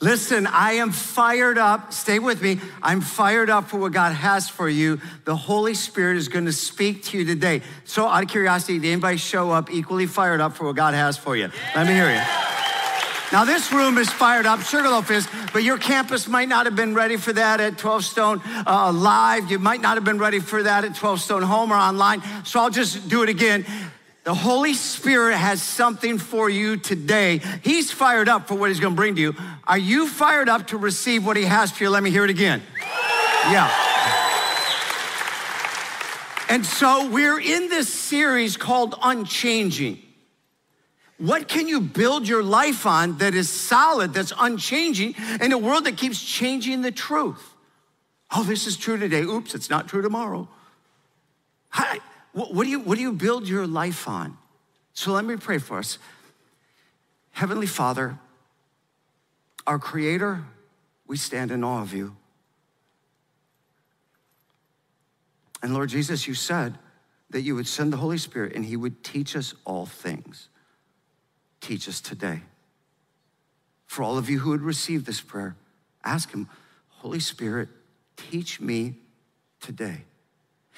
Listen, I am fired up. Stay with me. I'm fired up for what God has for you. The Holy Spirit is going to speak to you today. So, out of curiosity, did anybody show up equally fired up for what God has for you? Let me hear you. Now, this room is fired up, Sugarloaf is, but your campus might not have been ready for that at 12 Stone uh, Live. You might not have been ready for that at 12 Stone Home or online. So I'll just do it again. The Holy Spirit has something for you today. He's fired up for what He's gonna bring to you. Are you fired up to receive what He has for you? Let me hear it again. Yeah. And so we're in this series called Unchanging. What can you build your life on that is solid, that's unchanging, in a world that keeps changing the truth? Oh, this is true today. Oops, it's not true tomorrow. Hi. What do, you, what do you build your life on? So let me pray for us. Heavenly Father, our Creator, we stand in awe of you. And Lord Jesus, you said that you would send the Holy Spirit and He would teach us all things. Teach us today. For all of you who would receive this prayer, ask Him, Holy Spirit, teach me today.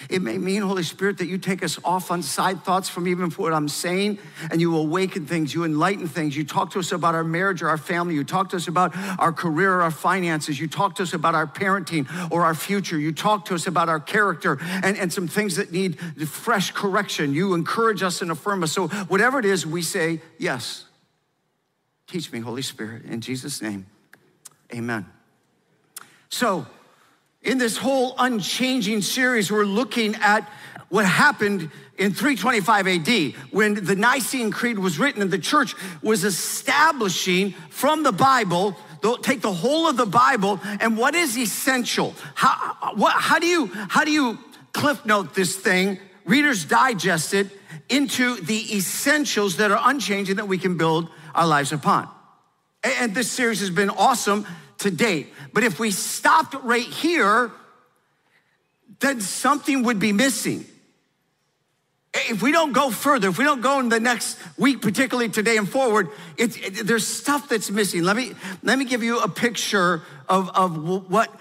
It may mean, Holy Spirit, that you take us off on side thoughts from even what I'm saying, and you awaken things, you enlighten things. You talk to us about our marriage or our family. You talk to us about our career or our finances. You talk to us about our parenting or our future. You talk to us about our character and, and some things that need fresh correction. You encourage us and affirm us. So, whatever it is, we say, Yes. Teach me, Holy Spirit. In Jesus' name, amen. So, in this whole unchanging series, we're looking at what happened in 325 AD when the Nicene Creed was written and the church was establishing from the Bible take the whole of the Bible and what is essential. How, what, how do you how do you cliff note this thing? Readers digest it into the essentials that are unchanging that we can build our lives upon. And this series has been awesome to date. But if we stopped right here, then something would be missing. If we don't go further, if we don't go in the next week, particularly today and forward, it, it, there's stuff that's missing. Let me, let me give you a picture of, of what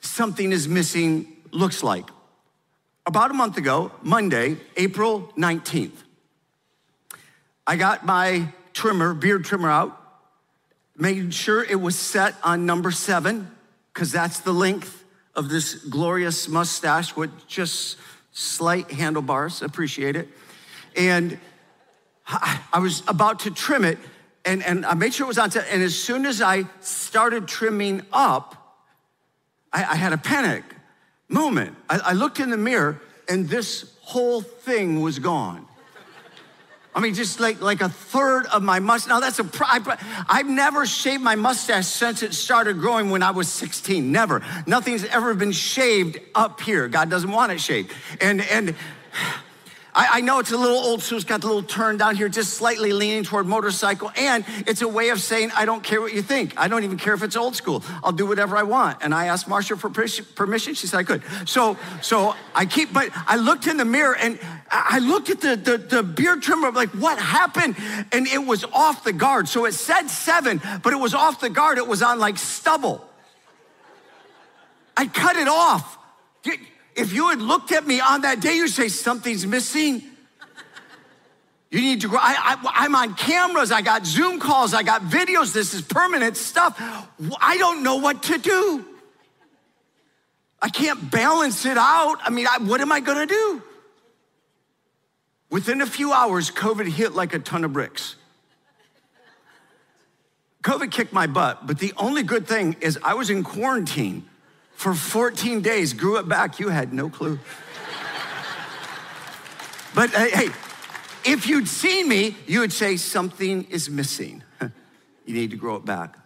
something is missing looks like. About a month ago, Monday, April 19th, I got my trimmer, beard trimmer out, made sure it was set on number seven, because that's the length of this glorious mustache with just slight handlebars. Appreciate it. And I was about to trim it, and, and I made sure it was on set. And as soon as I started trimming up, I, I had a panic moment. I, I looked in the mirror, and this whole thing was gone. I mean, just like, like a third of my mustache. Now, that's a, I've never shaved my mustache since it started growing when I was 16. Never. Nothing's ever been shaved up here. God doesn't want it shaved. And, and, I, I, know it's a little old school, it's got the little turn down here, just slightly leaning toward motorcycle. And it's a way of saying, I don't care what you think. I don't even care if it's old school. I'll do whatever I want. And I asked Marsha for permission. She said I could. So, so I keep, but I looked in the mirror and I looked at the, the, the beard trimmer, like, what happened? And it was off the guard. So it said seven, but it was off the guard. It was on like stubble. I cut it off. If you had looked at me on that day, you'd say, Something's missing. You need to grow. I, I'm on cameras, I got Zoom calls, I got videos. This is permanent stuff. I don't know what to do. I can't balance it out. I mean, I, what am I gonna do? Within a few hours, COVID hit like a ton of bricks. COVID kicked my butt, but the only good thing is I was in quarantine for 14 days, grew it back. You had no clue. but hey, if you'd seen me, you would say something is missing. you need to grow it back.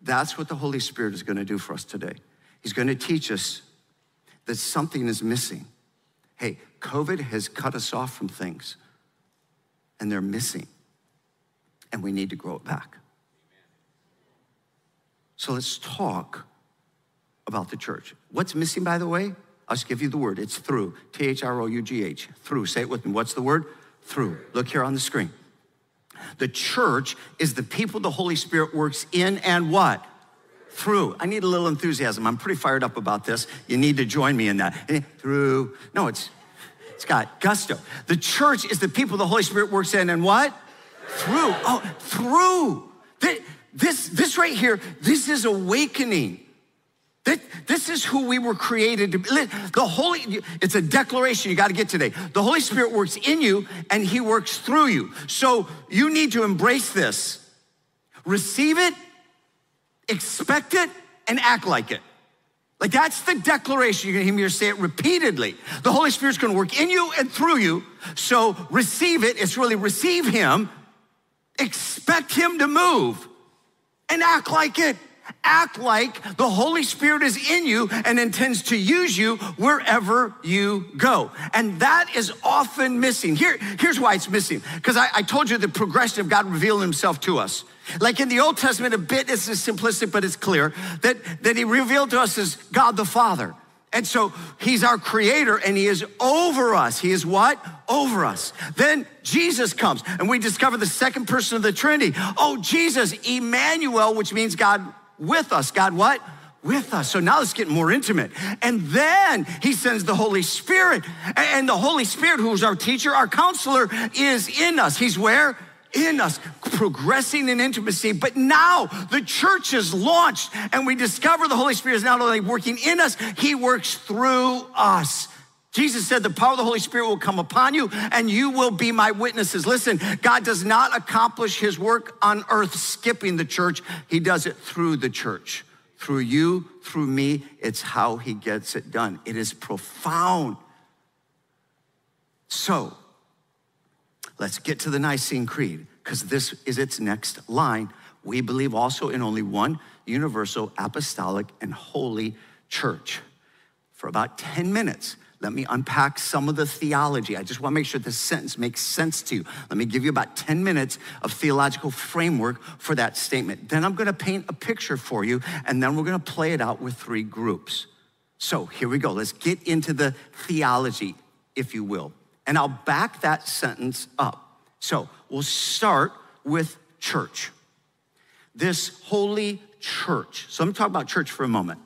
That's what the Holy Spirit is going to do for us today. He's going to teach us that something is missing. Hey, COVID has cut us off from things, and they're missing, and we need to grow it back. So let's talk about the church. What's missing, by the way? I'll just give you the word. It's through. T H R O U G H. Through. Say it with me. What's the word? Through. Look here on the screen. The church is the people the Holy Spirit works in and what? Through. I need a little enthusiasm. I'm pretty fired up about this. You need to join me in that. Eh, through. No, it's it's got gusto. The church is the people the Holy Spirit works in and what? Through. Oh, through. This, this right here, this is awakening. This is who we were created to be. The Holy, it's a declaration you got to get today. The Holy Spirit works in you and He works through you. So you need to embrace this, receive it, expect it, and act like it. Like that's the declaration. You're gonna hear me say it repeatedly. The Holy Spirit's gonna work in you and through you. So receive it. It's really receive Him, expect Him to move, and act like it act like the Holy Spirit is in you and intends to use you wherever you go. And that is often missing. Here, here's why it's missing. Because I, I, told you the progression of God revealing himself to us. Like in the Old Testament, a bit is simplistic, but it's clear that, that he revealed to us as God the Father. And so he's our creator and he is over us. He is what? Over us. Then Jesus comes and we discover the second person of the Trinity. Oh, Jesus, Emmanuel, which means God with us. God, what? With us. So now let's get more intimate. And then he sends the Holy Spirit. And the Holy Spirit, who's our teacher, our counselor, is in us. He's where? in us, progressing in intimacy. But now the church is launched and we discover the Holy Spirit is not only working in us, He works through us. Jesus said, The power of the Holy Spirit will come upon you and you will be my witnesses. Listen, God does not accomplish his work on earth skipping the church, he does it through the church. Through you, through me, it's how he gets it done. It is profound. So, let's get to the Nicene Creed because this is its next line. We believe also in only one universal, apostolic, and holy church. For about 10 minutes, let me unpack some of the theology. I just want to make sure this sentence makes sense to you. Let me give you about 10 minutes of theological framework for that statement. Then I'm going to paint a picture for you, and then we're going to play it out with three groups. So here we go. Let's get into the theology, if you will. And I'll back that sentence up. So we'll start with church. This holy church. So let me talk about church for a moment.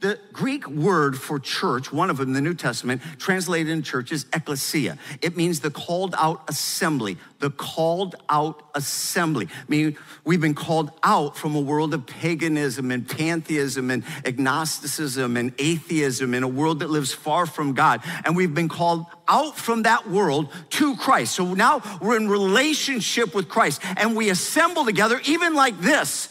The Greek word for church, one of them in the New Testament, translated in church is ecclesia. It means the called out assembly, the called out assembly. I mean, we've been called out from a world of paganism and pantheism and agnosticism and atheism in a world that lives far from God. And we've been called out from that world to Christ. So now we're in relationship with Christ and we assemble together, even like this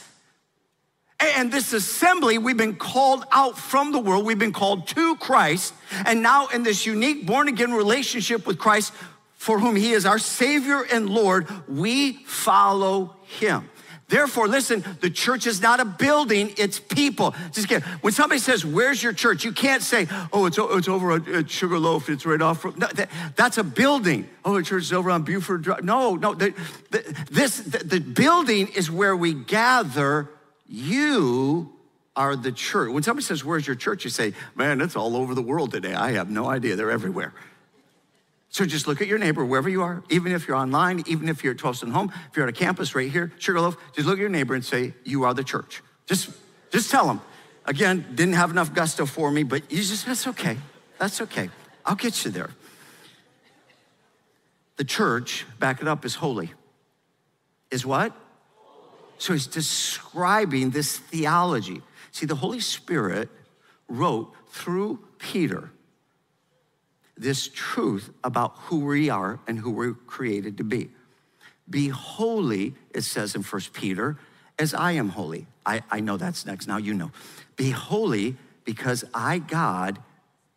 and this assembly, we've been called out from the world, we've been called to Christ, and now in this unique born again relationship with Christ, for whom He is our Savior and Lord, we follow Him. Therefore, listen, the church is not a building, it's people. Just get, when somebody says, Where's your church? You can't say, Oh, it's, it's over at Sugarloaf, it's right off. No, that, that's a building. Oh, the church is over on Buford Drive. No, no, the, the, this, the, the building is where we gather you are the church. When somebody says, Where's your church? You say, Man, it's all over the world today. I have no idea. They're everywhere. So just look at your neighbor wherever you are, even if you're online, even if you're at 12 Stone Home, if you're at a campus right here, Sugarloaf, just look at your neighbor and say, You are the church. Just, just tell them. Again, didn't have enough gusto for me, but you just, that's okay. That's okay. I'll get you there. The church, back it up, is holy. Is what? So he's describing this theology. See, the Holy Spirit wrote through Peter this truth about who we are and who we're created to be. Be holy, it says in First Peter, as I am holy. I, I know that's next. Now you know. Be holy because I, God,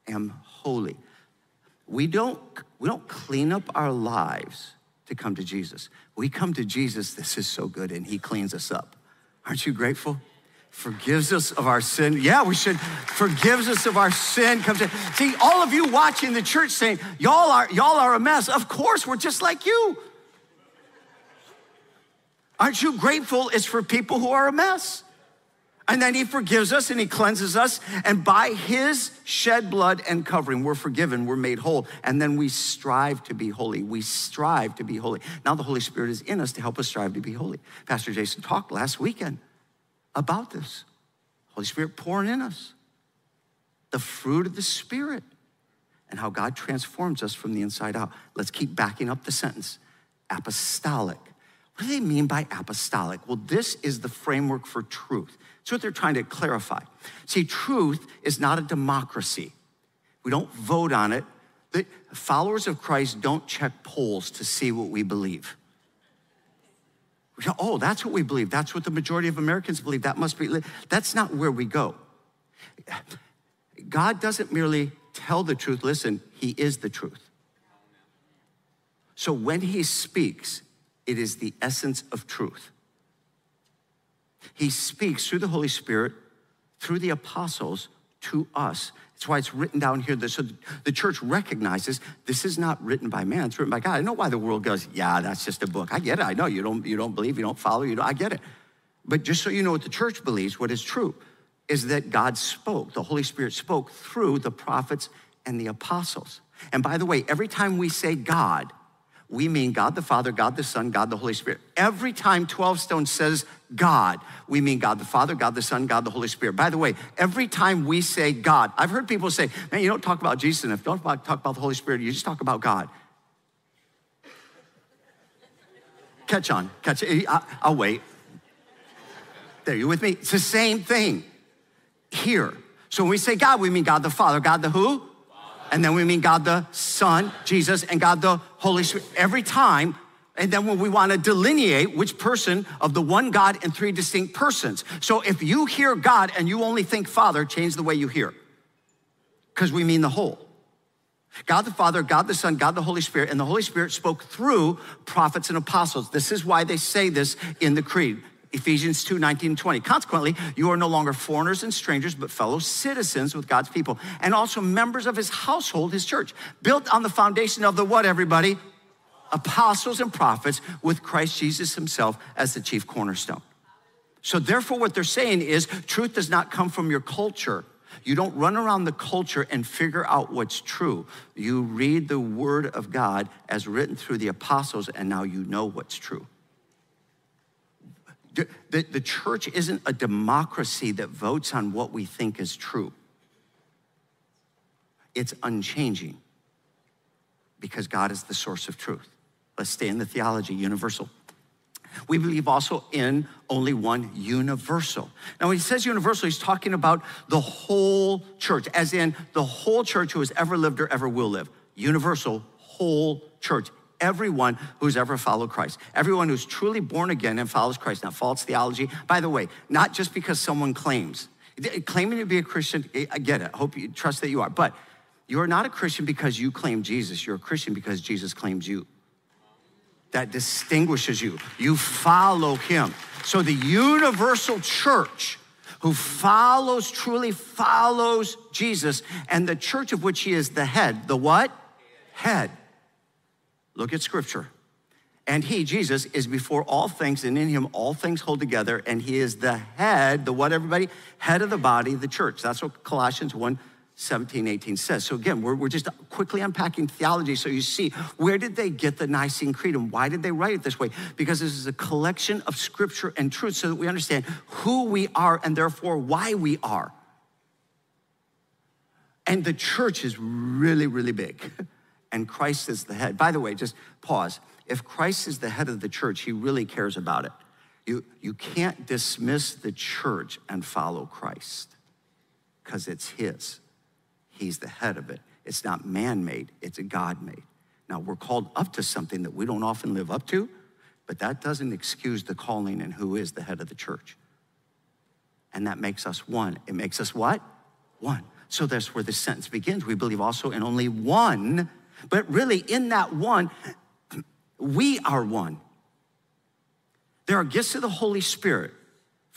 am holy. We don't, we don't clean up our lives to come to Jesus. We come to Jesus, this is so good, and He cleans us up. Aren't you grateful? forgives us of our sin. Yeah, we should forgives us of our sin. Comes in. See, all of you watching the church saying, y'all are y'all are a mess. Of course, we're just like you. Aren't you grateful it's for people who are a mess? And then he forgives us and he cleanses us. And by his shed blood and covering, we're forgiven, we're made whole. And then we strive to be holy. We strive to be holy. Now the Holy Spirit is in us to help us strive to be holy. Pastor Jason talked last weekend about this. Holy Spirit pouring in us. The fruit of the Spirit and how God transforms us from the inside out. Let's keep backing up the sentence. Apostolic. What do they mean by apostolic? Well, this is the framework for truth. That's what they're trying to clarify. See, truth is not a democracy. We don't vote on it. The followers of Christ don't check polls to see what we believe. We go, oh, that's what we believe. That's what the majority of Americans believe. That must be. That's not where we go. God doesn't merely tell the truth. Listen, He is the truth. So when He speaks, it is the essence of truth. He speaks through the Holy Spirit, through the apostles to us. That's why it's written down here. That so the church recognizes this is not written by man, it's written by God. I know why the world goes, yeah, that's just a book. I get it. I know you don't, you don't believe, you don't follow, you don't, I get it. But just so you know what the church believes, what is true is that God spoke, the Holy Spirit spoke through the prophets and the apostles. And by the way, every time we say God, we mean God the Father, God the Son, God the Holy Spirit. Every time 12 Stone says God, we mean God the Father, God the Son, God the Holy Spirit. By the way, every time we say God, I've heard people say, man, you don't talk about Jesus enough. Don't talk about the Holy Spirit. You just talk about God. Catch on, catch eh, it. I'll wait. There, you with me? It's the same thing here. So when we say God, we mean God the Father, God the who? and then we mean God the Son, Jesus, and God the Holy Spirit every time. And then when we want to delineate which person of the one God in three distinct persons. So if you hear God and you only think Father, change the way you hear, because we mean the whole. God the Father, God the Son, God the Holy Spirit, and the Holy Spirit spoke through prophets and apostles. This is why they say this in the creed. Ephesians 2 19 20. Consequently, you are no longer foreigners and strangers, but fellow citizens with God's people, and also members of his household, his church, built on the foundation of the what, everybody? Apostles and prophets, with Christ Jesus himself as the chief cornerstone. So, therefore, what they're saying is truth does not come from your culture. You don't run around the culture and figure out what's true. You read the word of God as written through the apostles, and now you know what's true. The, the church isn't a democracy that votes on what we think is true. It's unchanging because God is the source of truth. Let's stay in the theology, universal. We believe also in only one universal. Now, when he says universal, he's talking about the whole church, as in the whole church who has ever lived or ever will live. Universal, whole church everyone who's ever followed Christ, everyone who's truly born again and follows Christ. Now, false theology, by the way, not just because someone claims. Claiming to be a Christian, I get it. I hope you trust that you are. But you're not a Christian because you claim Jesus. You're a Christian because Jesus claims you. That distinguishes you. You follow him. So the universal church who follows, truly follows Jesus, and the church of which he is the head, the what? Head. Look at scripture. And he, Jesus, is before all things, and in him all things hold together, and he is the head, the what, everybody? Head of the body, the church. That's what Colossians 1 17, 18 says. So again, we're, we're just quickly unpacking theology so you see where did they get the Nicene Creed and why did they write it this way? Because this is a collection of scripture and truth so that we understand who we are and therefore why we are. And the church is really, really big. and Christ is the head. By the way, just pause. If Christ is the head of the church, he really cares about it. You, you can't dismiss the church and follow Christ because it's his. He's the head of it. It's not man made, it's God made. Now, we're called up to something that we don't often live up to, but that doesn't excuse the calling and who is the head of the church. And that makes us one. It makes us what? One. So that's where the sentence begins. We believe also in only one but really, in that one, we are one. There are gifts of the Holy Spirit.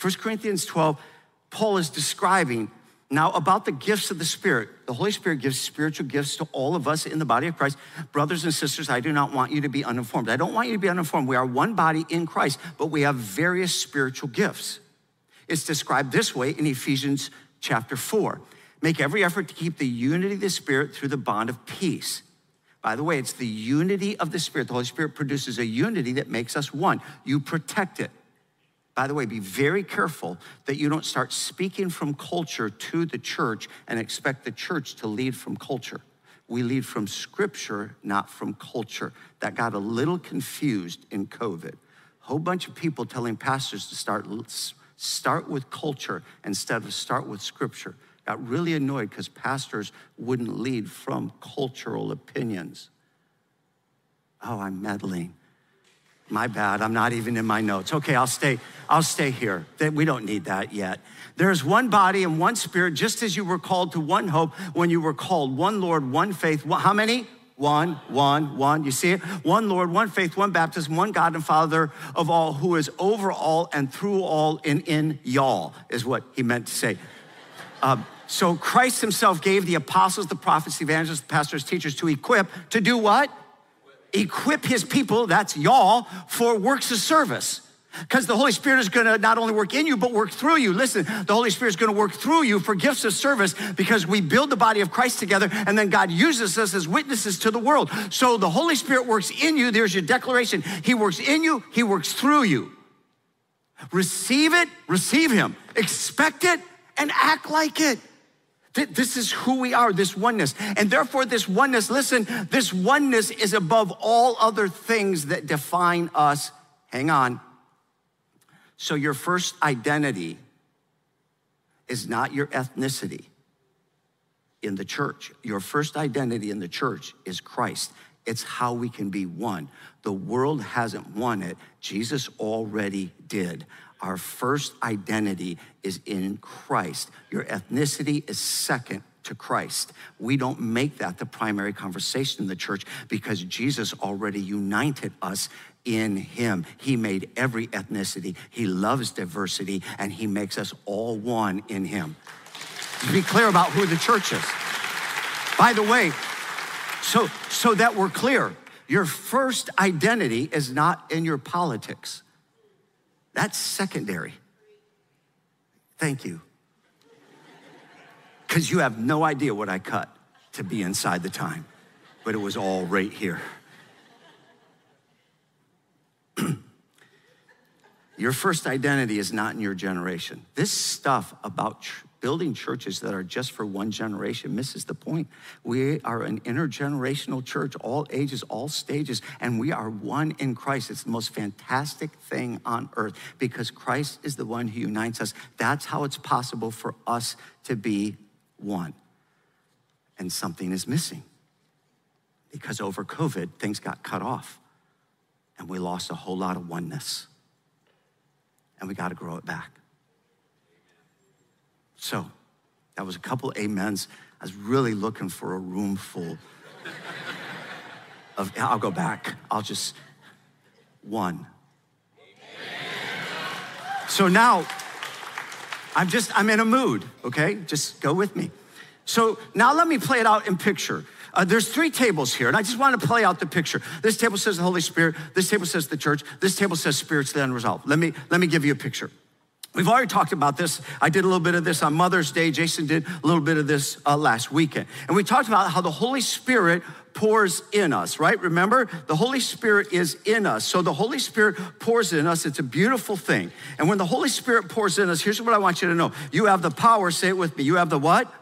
1 Corinthians 12, Paul is describing now about the gifts of the Spirit. The Holy Spirit gives spiritual gifts to all of us in the body of Christ. Brothers and sisters, I do not want you to be uninformed. I don't want you to be uninformed. We are one body in Christ, but we have various spiritual gifts. It's described this way in Ephesians chapter 4. Make every effort to keep the unity of the Spirit through the bond of peace. By the way, it's the unity of the Spirit. The Holy Spirit produces a unity that makes us one. You protect it. By the way, be very careful that you don't start speaking from culture to the church and expect the church to lead from culture. We lead from scripture, not from culture. That got a little confused in COVID. A whole bunch of people telling pastors to start, start with culture instead of start with scripture got really annoyed because pastors wouldn't lead from cultural opinions. Oh, I'm meddling. My bad. I'm not even in my notes. Okay, I'll stay. I'll stay here. We don't need that yet. There's one body and one spirit, just as you were called to one hope when you were called one Lord, one faith. How many? One, one, one. You see it? One Lord, one faith, one baptism, one God and Father of all, who is over all and through all and in y'all, is what he meant to say. Um, so Christ himself gave the apostles, the prophets, the evangelists, the pastors, teachers to equip to do what? Equip his people, that's y'all, for works of service. Because the Holy Spirit is going to not only work in you, but work through you. Listen, the Holy Spirit is going to work through you for gifts of service because we build the body of Christ together and then God uses us as witnesses to the world. So the Holy Spirit works in you. There's your declaration. He works in you, He works through you. Receive it, receive Him. Expect it, and act like it. This is who we are, this oneness. And therefore, this oneness, listen, this oneness is above all other things that define us. Hang on. So, your first identity is not your ethnicity in the church. Your first identity in the church is Christ. It's how we can be one. The world hasn't won it, Jesus already did. Our first identity is in Christ. Your ethnicity is second to Christ. We don't make that the primary conversation in the church because Jesus already united us in him. He made every ethnicity. He loves diversity and he makes us all one in him. Be clear about who the church is. By the way, so so that we're clear, your first identity is not in your politics. That's secondary. Thank you. Because you have no idea what I cut to be inside the time, but it was all right here. your first identity is not in your generation. This stuff about tr- building churches that are just for one generation misses the point. We are an intergenerational church, all ages, all stages, and we are one in Christ. It's the most fantastic thing on earth because Christ is the one who unites us. That's how it's possible for us to be one. And something is missing because over COVID, things got cut off and we lost a whole lot of oneness. And we got to grow it back. So that was a couple amens. I was really looking for a room full of, I'll go back. I'll just, one. So now, I'm just, I'm in a mood, okay? Just go with me. So now let me play it out in picture. Uh, there's three tables here, and I just want to play out the picture. This table says the Holy Spirit. This table says the church. This table says spirits the unresolved. Let me let me give you a picture. We've already talked about this. I did a little bit of this on Mother's Day. Jason did a little bit of this uh, last weekend. And we talked about how the Holy Spirit pours in us, right? Remember, the Holy Spirit is in us. So the Holy Spirit pours in us. It's a beautiful thing. And when the Holy Spirit pours in us, here's what I want you to know. You have the power, say it with me. You have the what?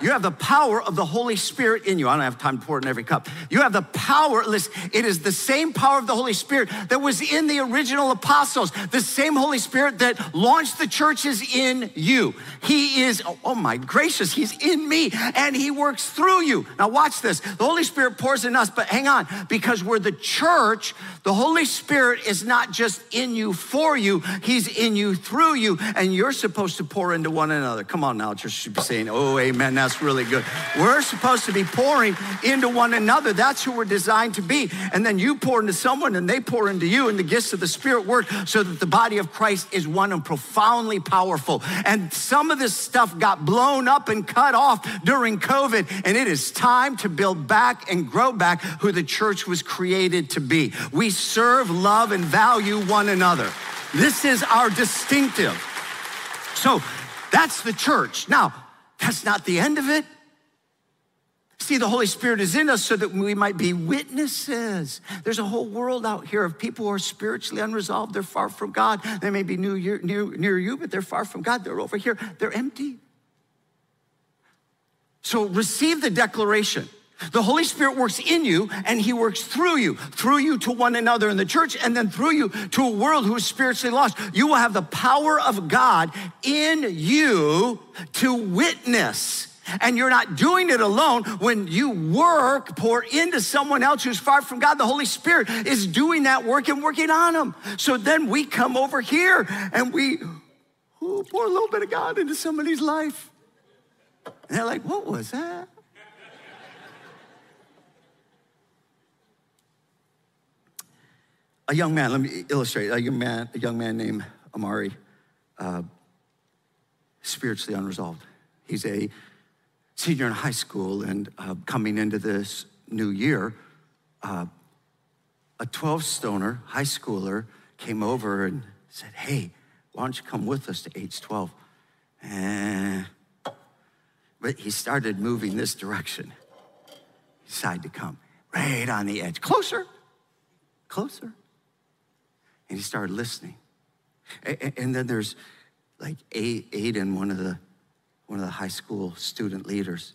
You have the power of the Holy Spirit in you. I don't have time to pour it in every cup. You have the power, listen, it is the same power of the Holy Spirit that was in the original apostles, the same Holy Spirit that launched the churches in you. He is, oh, oh my gracious, He's in me and He works through you. Now, watch this. The Holy Spirit pours in us, but hang on, because we're the church, the Holy Spirit is not just in you for you, He's in you through you, and you're supposed to pour into one another. Come on now, should be saying, oh, amen. Now, that's really good. We're supposed to be pouring into one another. That's who we're designed to be. And then you pour into someone and they pour into you, and the gifts of the Spirit work so that the body of Christ is one and profoundly powerful. And some of this stuff got blown up and cut off during COVID, and it is time to build back and grow back who the church was created to be. We serve, love, and value one another. This is our distinctive. So that's the church. Now, that's not the end of it. See, the Holy Spirit is in us so that we might be witnesses. There's a whole world out here of people who are spiritually unresolved. They're far from God. They may be near, near, near you, but they're far from God. They're over here. They're empty. So receive the declaration. The Holy Spirit works in you and He works through you, through you to one another in the church, and then through you to a world who is spiritually lost. You will have the power of God in you to witness. And you're not doing it alone. When you work, pour into someone else who's far from God, the Holy Spirit is doing that work and working on them. So then we come over here and we ooh, pour a little bit of God into somebody's life. And they're like, what was that? A young man, let me illustrate, a young man, a young man named Amari, uh, spiritually unresolved. He's a senior in high school and uh, coming into this new year, uh, a 12 stoner, high schooler, came over and said, Hey, why don't you come with us to H12? Eh. But he started moving this direction. He decided to come right on the edge. Closer, closer. And he started listening. And then there's like Aiden, one of the one of the high school student leaders,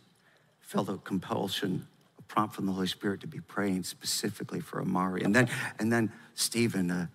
felt a compulsion, a prompt from the Holy Spirit to be praying specifically for Amari. And then and then Stephen, uh,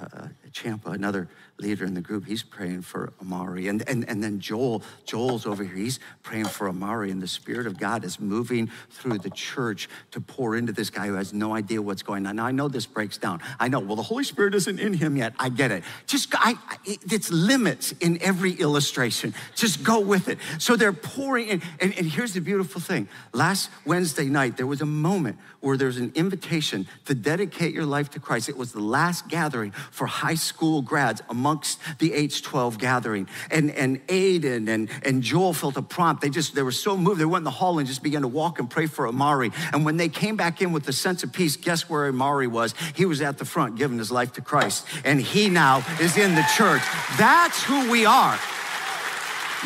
uh, Champa, another leader in the group, he's praying for Amari. And, and, and then Joel, Joel's over here, he's praying for Amari. And the Spirit of God is moving through the church to pour into this guy who has no idea what's going on. Now, I know this breaks down. I know, well, the Holy Spirit isn't in him yet. I get it. Just, I, it's limits in every illustration. Just go with it. So they're pouring in. And, and here's the beautiful thing. Last Wednesday night, there was a moment where there's an invitation to dedicate your life to Christ. It was the last gathering for high school grads amongst the H12 gathering. And, and Aiden and, and Joel felt a prompt. They just, they were so moved. They went in the hall and just began to walk and pray for Amari. And when they came back in with a sense of peace, guess where Amari was? He was at the front giving his life to Christ. And he now is in the church. That's who we are.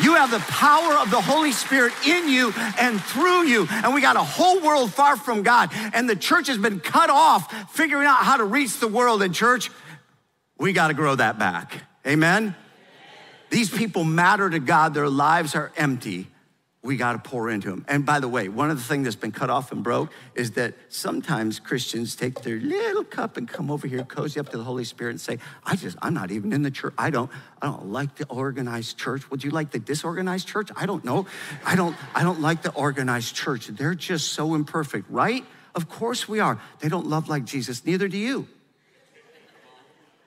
You have the power of the Holy Spirit in you and through you. And we got a whole world far from God. And the church has been cut off figuring out how to reach the world. And church, we got to grow that back. Amen? These people matter to God. Their lives are empty. We got to pour into them. And by the way, one of the things that's been cut off and broke is that sometimes Christians take their little cup and come over here, cozy up to the Holy Spirit, and say, "I just, I'm not even in the church. I don't, I don't like the organized church. Would you like the disorganized church? I don't know. I don't, I don't like the organized church. They're just so imperfect, right? Of course we are. They don't love like Jesus. Neither do you.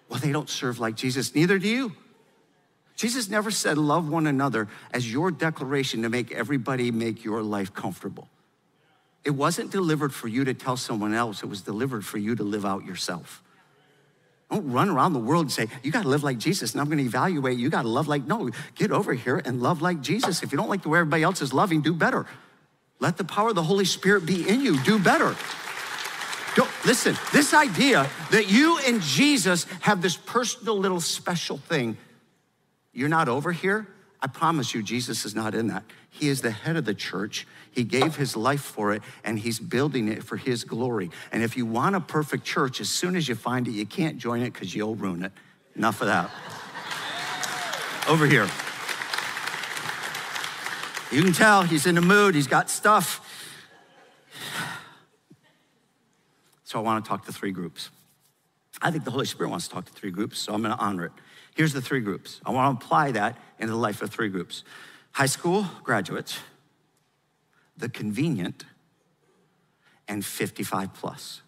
Well, they don't serve like Jesus, neither do you. Jesus never said, Love one another as your declaration to make everybody make your life comfortable. It wasn't delivered for you to tell someone else, it was delivered for you to live out yourself. Don't run around the world and say, You got to live like Jesus, and I'm going to evaluate. You got to love like, no, get over here and love like Jesus. If you don't like the way everybody else is loving, do better. Let the power of the Holy Spirit be in you, do better. Don't, listen, this idea that you and Jesus have this personal little special thing, you're not over here. I promise you, Jesus is not in that. He is the head of the church. He gave his life for it, and he's building it for his glory. And if you want a perfect church, as soon as you find it, you can't join it because you'll ruin it. Enough of that. Over here. You can tell he's in the mood, he's got stuff. So I want to talk to three groups. I think the Holy Spirit wants to talk to three groups, so I'm going to honor it. Here's the three groups. I want to apply that into the life of three groups high school graduates, the convenient, and 55 plus.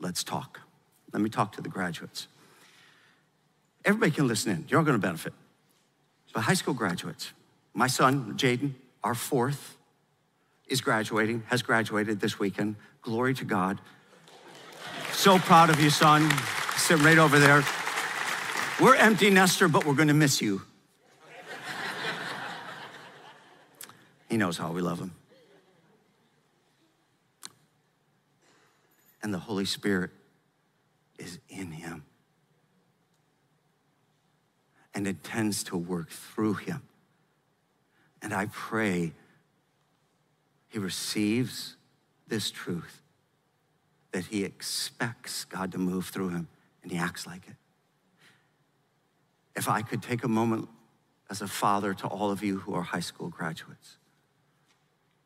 Let's talk. Let me talk to the graduates. Everybody can listen in. You're all going to benefit. But high school graduates, my son, Jaden, our fourth, is graduating, has graduated this weekend. Glory to God. So proud of you, son. Sitting right over there. We're empty nester, but we're gonna miss you. he knows how we love him. And the Holy Spirit is in him and intends to work through him. And I pray he receives this truth that he expects God to move through him and he acts like it. If I could take a moment as a father to all of you who are high school graduates,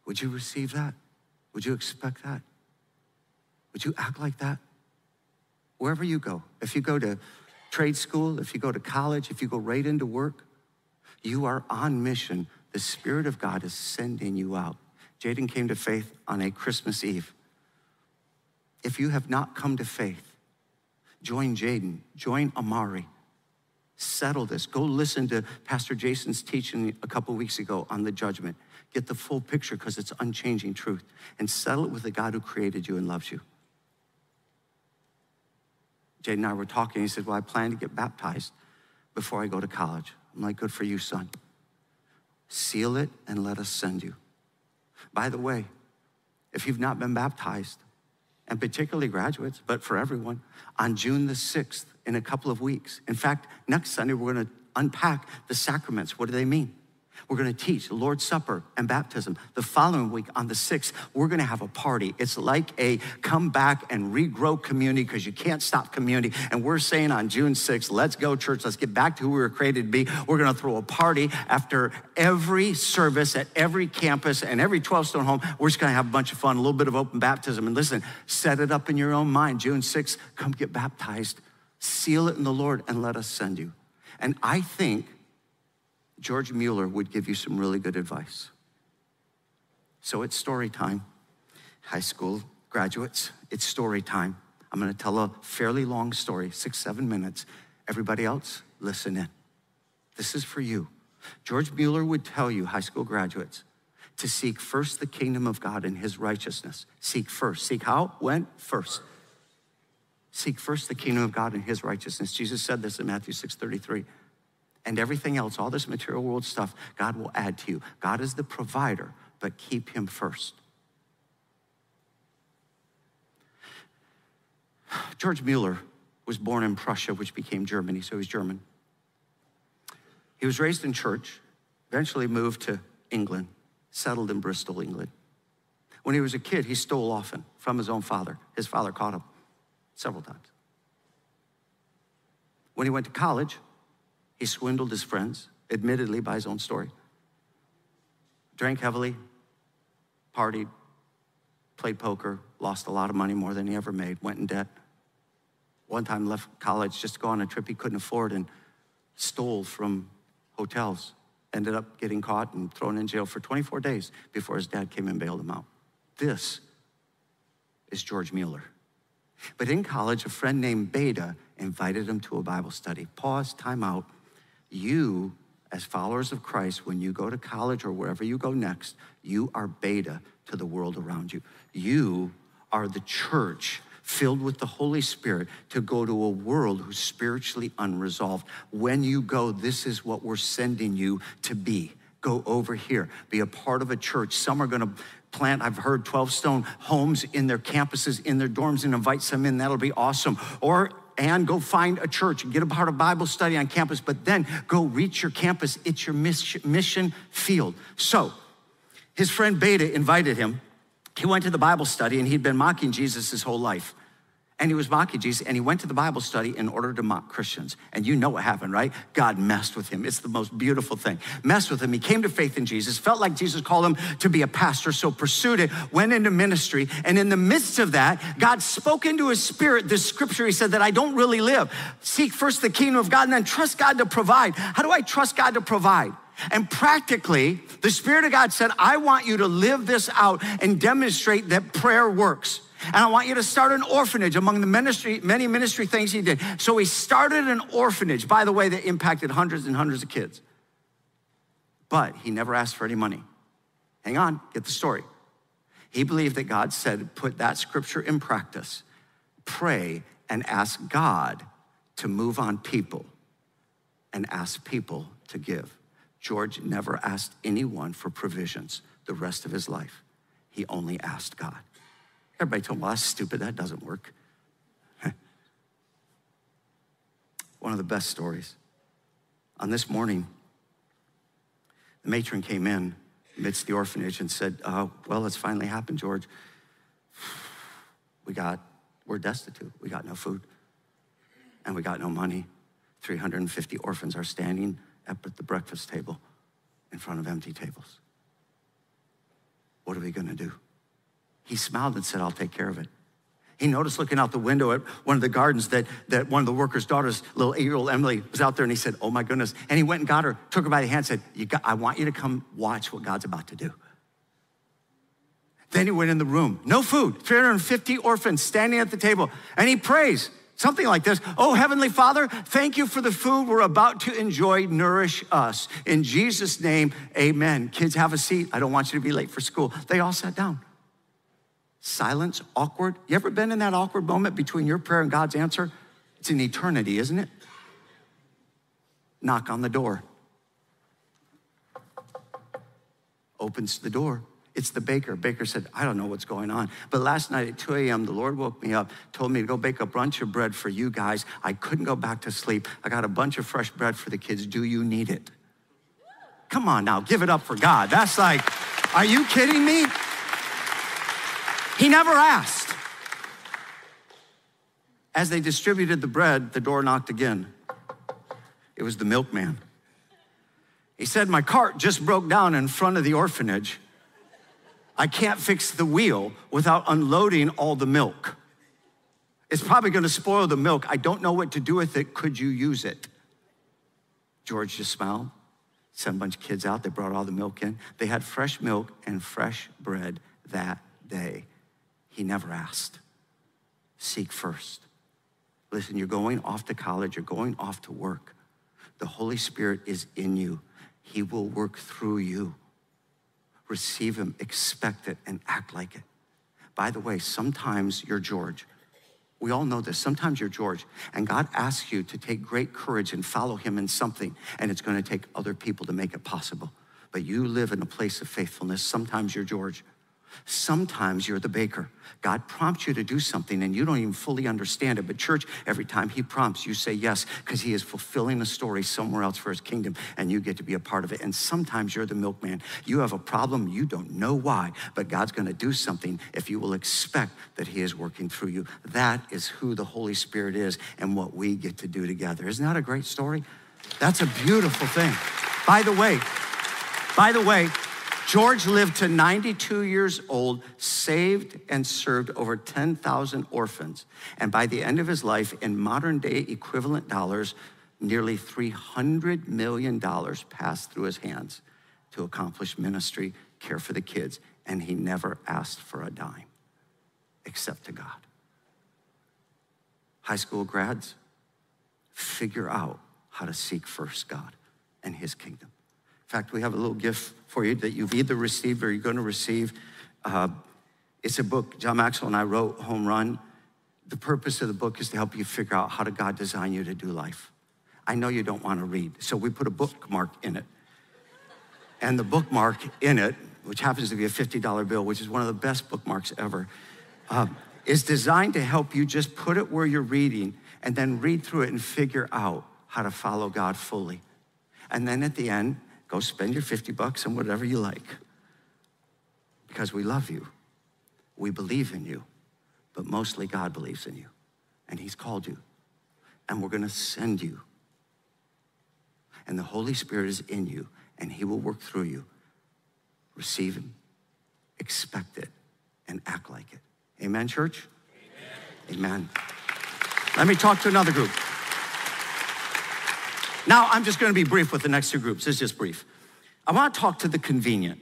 would you receive that? Would you expect that? Would you act like that? Wherever you go, if you go to trade school, if you go to college, if you go right into work, you are on mission. The Spirit of God is sending you out. Jaden came to faith on a Christmas Eve. If you have not come to faith, join Jaden, join Amari. Settle this. Go listen to Pastor Jason's teaching a couple weeks ago on the judgment. Get the full picture because it's unchanging truth. And settle it with the God who created you and loves you. Jaden and I were talking. He said, Well, I plan to get baptized before I go to college. I'm like, Good for you, son. Seal it and let us send you. By the way, if you've not been baptized, and particularly graduates, but for everyone, on June the 6th, in a couple of weeks. In fact, next Sunday, we're gonna unpack the sacraments. What do they mean? We're gonna teach the Lord's Supper and baptism. The following week, on the 6th, we're gonna have a party. It's like a come back and regrow community because you can't stop community. And we're saying on June 6th, let's go, church, let's get back to who we were created to be. We're gonna throw a party after every service at every campus and every 12 stone home. We're just gonna have a bunch of fun, a little bit of open baptism. And listen, set it up in your own mind. June 6th, come get baptized, seal it in the Lord, and let us send you. And I think George Mueller would give you some really good advice. So it's story time. High school graduates, it's story time. I'm gonna tell a fairly long story, six, seven minutes. Everybody else, listen in. This is for you. George Mueller would tell you, high school graduates, to seek first the kingdom of God and his righteousness. Seek first. Seek how? When? First. Seek first the kingdom of God and his righteousness. Jesus said this in Matthew 6 33 and everything else, all this material world stuff, God will add to you. God is the provider, but keep Him first. George Mueller was born in Prussia, which became Germany, so he's German. He was raised in church, eventually moved to England, settled in Bristol, England. When he was a kid, he stole often from his own father. His father caught him several times. When he went to college, he swindled his friends, admittedly by his own story. Drank heavily, partied, played poker, lost a lot of money, more than he ever made, went in debt. One time left college just to go on a trip he couldn't afford and stole from hotels. Ended up getting caught and thrown in jail for 24 days before his dad came and bailed him out. This is George Mueller. But in college, a friend named Beta invited him to a Bible study. Pause, time out. You, as followers of Christ, when you go to college or wherever you go next, you are beta to the world around you. You are the church filled with the Holy Spirit to go to a world who's spiritually unresolved. When you go, this is what we're sending you to be. Go over here, be a part of a church. Some are going to plant, I've heard 12 stone homes in their campuses, in their dorms, and invite some in. That'll be awesome. Or and go find a church and get a part of Bible study on campus, but then go reach your campus. It's your mission field. So, his friend Beta invited him. He went to the Bible study and he'd been mocking Jesus his whole life and he was mocking Jesus, and he went to the Bible study in order to mock Christians. And you know what happened, right? God messed with him. It's the most beautiful thing. Messed with him. He came to faith in Jesus, felt like Jesus called him to be a pastor, so pursued it, went into ministry. And in the midst of that, God spoke into his spirit this scripture. He said that I don't really live. Seek first the kingdom of God and then trust God to provide. How do I trust God to provide? And practically, the Spirit of God said, I want you to live this out and demonstrate that prayer works. And I want you to start an orphanage among the ministry, many ministry things he did. So he started an orphanage, by the way, that impacted hundreds and hundreds of kids. But he never asked for any money. Hang on, get the story. He believed that God said, put that scripture in practice, pray and ask God to move on people and ask people to give. George never asked anyone for provisions the rest of his life. He only asked God. Everybody told him, well, that's stupid. That doesn't work. One of the best stories. On this morning, the matron came in amidst the orphanage and said, uh, Well, it's finally happened, George. We got, we're destitute. We got no food and we got no money. 350 orphans are standing up at the breakfast table in front of empty tables. What are we going to do? He smiled and said, I'll take care of it. He noticed looking out the window at one of the gardens that, that one of the workers' daughters, little eight-year-old Emily, was out there and he said, oh my goodness. And he went and got her, took her by the hand, said, got, I want you to come watch what God's about to do. Then he went in the room, no food, 350 orphans standing at the table, and he prays. Something like this Oh, Heavenly Father, thank you for the food we're about to enjoy. Nourish us. In Jesus' name, amen. Kids, have a seat. I don't want you to be late for school. They all sat down. Silence, awkward. You ever been in that awkward moment between your prayer and God's answer? It's an eternity, isn't it? Knock on the door. Opens the door. It's the baker. Baker said, I don't know what's going on. But last night at 2 a.m., the Lord woke me up, told me to go bake a bunch of bread for you guys. I couldn't go back to sleep. I got a bunch of fresh bread for the kids. Do you need it? Come on now, give it up for God. That's like, are you kidding me? He never asked. As they distributed the bread, the door knocked again. It was the milkman. He said, My cart just broke down in front of the orphanage. I can't fix the wheel without unloading all the milk. It's probably gonna spoil the milk. I don't know what to do with it. Could you use it? George just smiled, sent a bunch of kids out. They brought all the milk in. They had fresh milk and fresh bread that day. He never asked. Seek first. Listen, you're going off to college, you're going off to work. The Holy Spirit is in you, He will work through you receive Him, expect it, and act like it. By the way, sometimes you're George. We all know this. Sometimes you're George, and God asks you to take great courage and follow Him in something, and it's going to take other people to make it possible. But you live in a place of faithfulness. Sometimes you're George. Sometimes you're the baker. God prompts you to do something and you don't even fully understand it. But, church, every time He prompts, you say yes because He is fulfilling a story somewhere else for His kingdom and you get to be a part of it. And sometimes you're the milkman. You have a problem, you don't know why, but God's going to do something if you will expect that He is working through you. That is who the Holy Spirit is and what we get to do together. Isn't that a great story? That's a beautiful thing. By the way, by the way, George lived to 92 years old, saved and served over 10,000 orphans. And by the end of his life, in modern day equivalent dollars, nearly $300 million passed through his hands to accomplish ministry, care for the kids. And he never asked for a dime except to God. High school grads, figure out how to seek first God and his kingdom. In fact, we have a little gift for you that you've either received or you're going to receive. Uh, it's a book John Maxwell and I wrote, Home Run. The purpose of the book is to help you figure out how did God design you to do life. I know you don't want to read, so we put a bookmark in it. And the bookmark in it, which happens to be a $50 bill, which is one of the best bookmarks ever, uh, is designed to help you just put it where you're reading and then read through it and figure out how to follow God fully. And then at the end, Go spend your 50 bucks on whatever you like. Because we love you. We believe in you. But mostly God believes in you. And He's called you. And we're going to send you. And the Holy Spirit is in you. And He will work through you. Receive Him, expect it, and act like it. Amen, church? Amen. Amen. Let me talk to another group. Now, I'm just going to be brief with the next two groups. It's just brief. I want to talk to the convenient.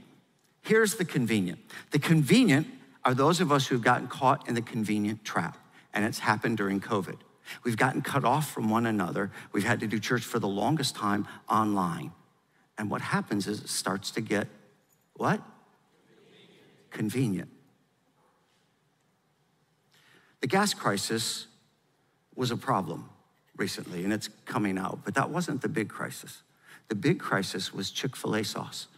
Here's the convenient. The convenient are those of us who've gotten caught in the convenient trap, and it's happened during COVID. We've gotten cut off from one another. We've had to do church for the longest time online. And what happens is it starts to get what? convenient. The gas crisis was a problem recently, and it's coming out, but that wasn't the big crisis. The big crisis was Chick fil A sauce.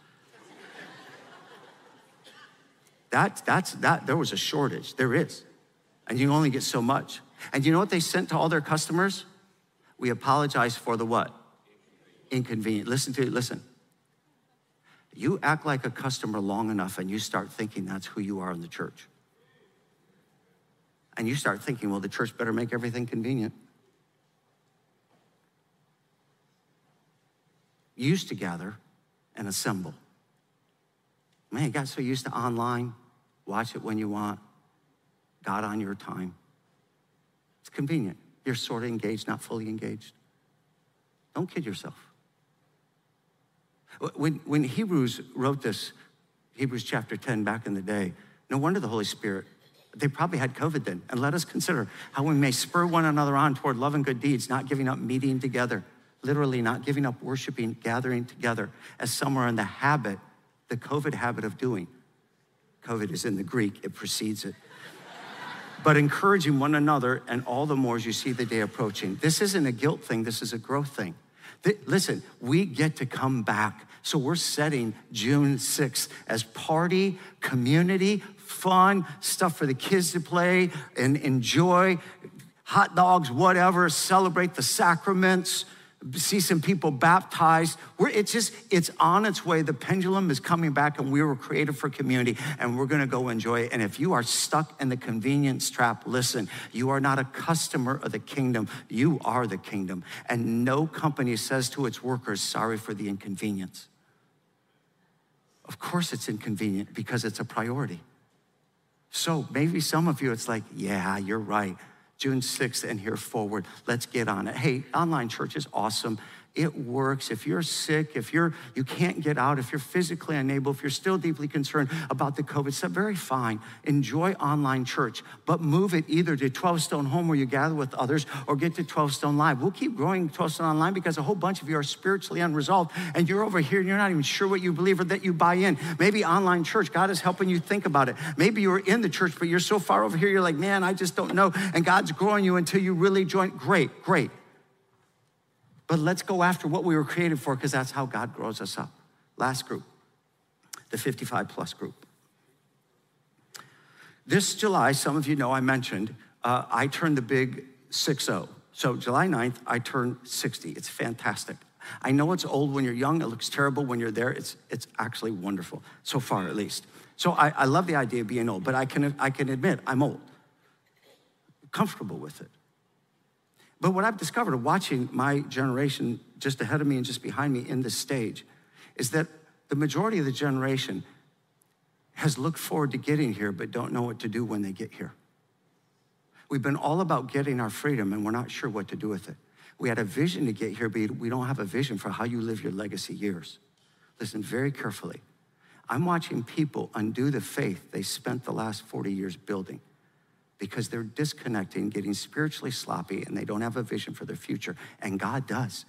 That, that's, that, there was a shortage. There is. And you only get so much. And you know what they sent to all their customers? We apologize for the what? Inconvenient. Listen to it, listen. You act like a customer long enough and you start thinking that's who you are in the church. And you start thinking, well, the church better make everything convenient. Used to gather and assemble. Man, got so used to online, watch it when you want, God on your time. It's convenient. You're sort of engaged, not fully engaged. Don't kid yourself. When, when Hebrews wrote this, Hebrews chapter 10 back in the day, no wonder the Holy Spirit, they probably had COVID then. And let us consider how we may spur one another on toward love and good deeds, not giving up meeting together, literally not giving up worshiping, gathering together, as some are in the habit, the COVID habit of doing. COVID is in the Greek, it precedes it. but encouraging one another, and all the more as you see the day approaching. This isn't a guilt thing, this is a growth thing. Listen, we get to come back. So we're setting June 6th as party, community, fun, stuff for the kids to play and enjoy, hot dogs, whatever, celebrate the sacraments see some people baptized. We're, it's just, it's on its way. The pendulum is coming back, and we were created for community, and we're gonna go enjoy it. And if you are stuck in the convenience trap, listen, you are not a customer of the kingdom, you are the kingdom. And no company says to its workers, sorry for the inconvenience. Of course, it's inconvenient because it's a priority. So maybe some of you, it's like, yeah, you're right. June 6th and here forward. Let's get on it. Hey, online church is awesome. It works. If you're sick, if you're you can't get out, if you're physically unable, if you're still deeply concerned about the COVID stuff, very fine. Enjoy online church, but move it either to 12 Stone Home where you gather with others or get to 12 Stone Live. We'll keep growing 12 Stone Online because a whole bunch of you are spiritually unresolved and you're over here and you're not even sure what you believe or that you buy in. Maybe online church, God is helping you think about it. Maybe you're in the church, but you're so far over here, you're like, man, I just don't know. And God's growing you until you really join. Great, great. But let's go after what we were created for because that's how God grows us up. Last group, the 55 plus group. This July, some of you know I mentioned, uh, I turned the big 6 0. So July 9th, I turned 60. It's fantastic. I know it's old when you're young, it looks terrible when you're there. It's, it's actually wonderful, so far at least. So I, I love the idea of being old, but I can, I can admit I'm old, comfortable with it. But what I've discovered watching my generation just ahead of me and just behind me in this stage is that the majority of the generation has looked forward to getting here but don't know what to do when they get here. We've been all about getting our freedom and we're not sure what to do with it. We had a vision to get here, but we don't have a vision for how you live your legacy years. Listen very carefully. I'm watching people undo the faith they spent the last 40 years building because they're disconnecting, getting spiritually sloppy, and they don't have a vision for their future. And God does.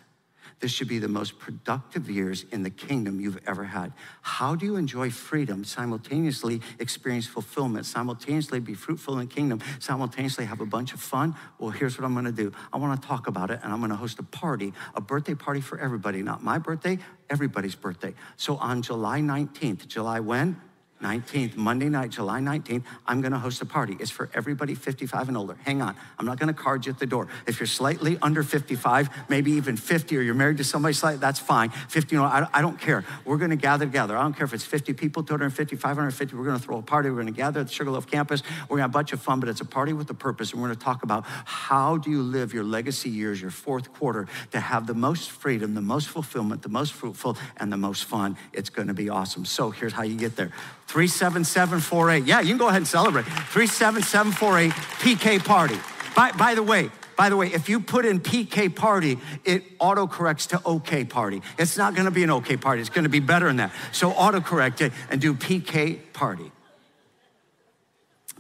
This should be the most productive years in the kingdom you've ever had. How do you enjoy freedom, simultaneously experience fulfillment, simultaneously be fruitful in the kingdom, simultaneously have a bunch of fun? Well, here's what I'm gonna do I wanna talk about it, and I'm gonna host a party, a birthday party for everybody. Not my birthday, everybody's birthday. So on July 19th, July when? 19th, Monday night, July 19th, I'm gonna host a party. It's for everybody 55 and older. Hang on, I'm not gonna card you at the door. If you're slightly under 55, maybe even 50, or you're married to somebody slightly, that's fine. 50, you know, I, I don't care. We're gonna gather together. I don't care if it's 50 people, 250, 550, we're gonna throw a party. We're gonna gather at the Sugarloaf campus. We're gonna have a bunch of fun, but it's a party with a purpose. And we're gonna talk about how do you live your legacy years, your fourth quarter, to have the most freedom, the most fulfillment, the most fruitful, and the most fun. It's gonna be awesome. So here's how you get there 37748. Yeah, you can go ahead and celebrate. 37748 PK party. By, by the way, by the way, if you put in PK party, it autocorrects to OK party. It's not gonna be an OK party, it's gonna be better than that. So autocorrect it and do PK party.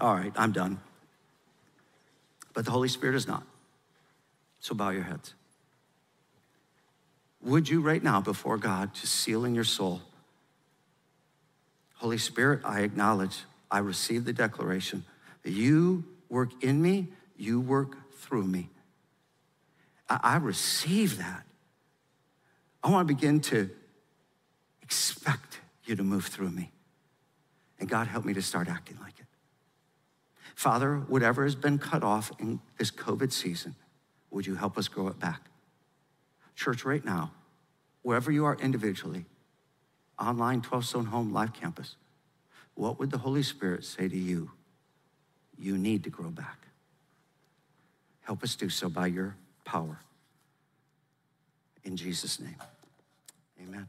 All right, I'm done. But the Holy Spirit is not. So bow your heads. Would you right now, before God, just seal in your soul Holy Spirit, I acknowledge I receive the declaration you work in me, you work through me. I, I receive that. I want to begin to expect you to move through me. And God, help me to start acting like it. Father, whatever has been cut off in this COVID season, would you help us grow it back? Church, right now, wherever you are individually, online, 12 Stone Home, Life Campus, what would the Holy Spirit say to you? You need to grow back. Help us do so by your power. In Jesus' name, amen.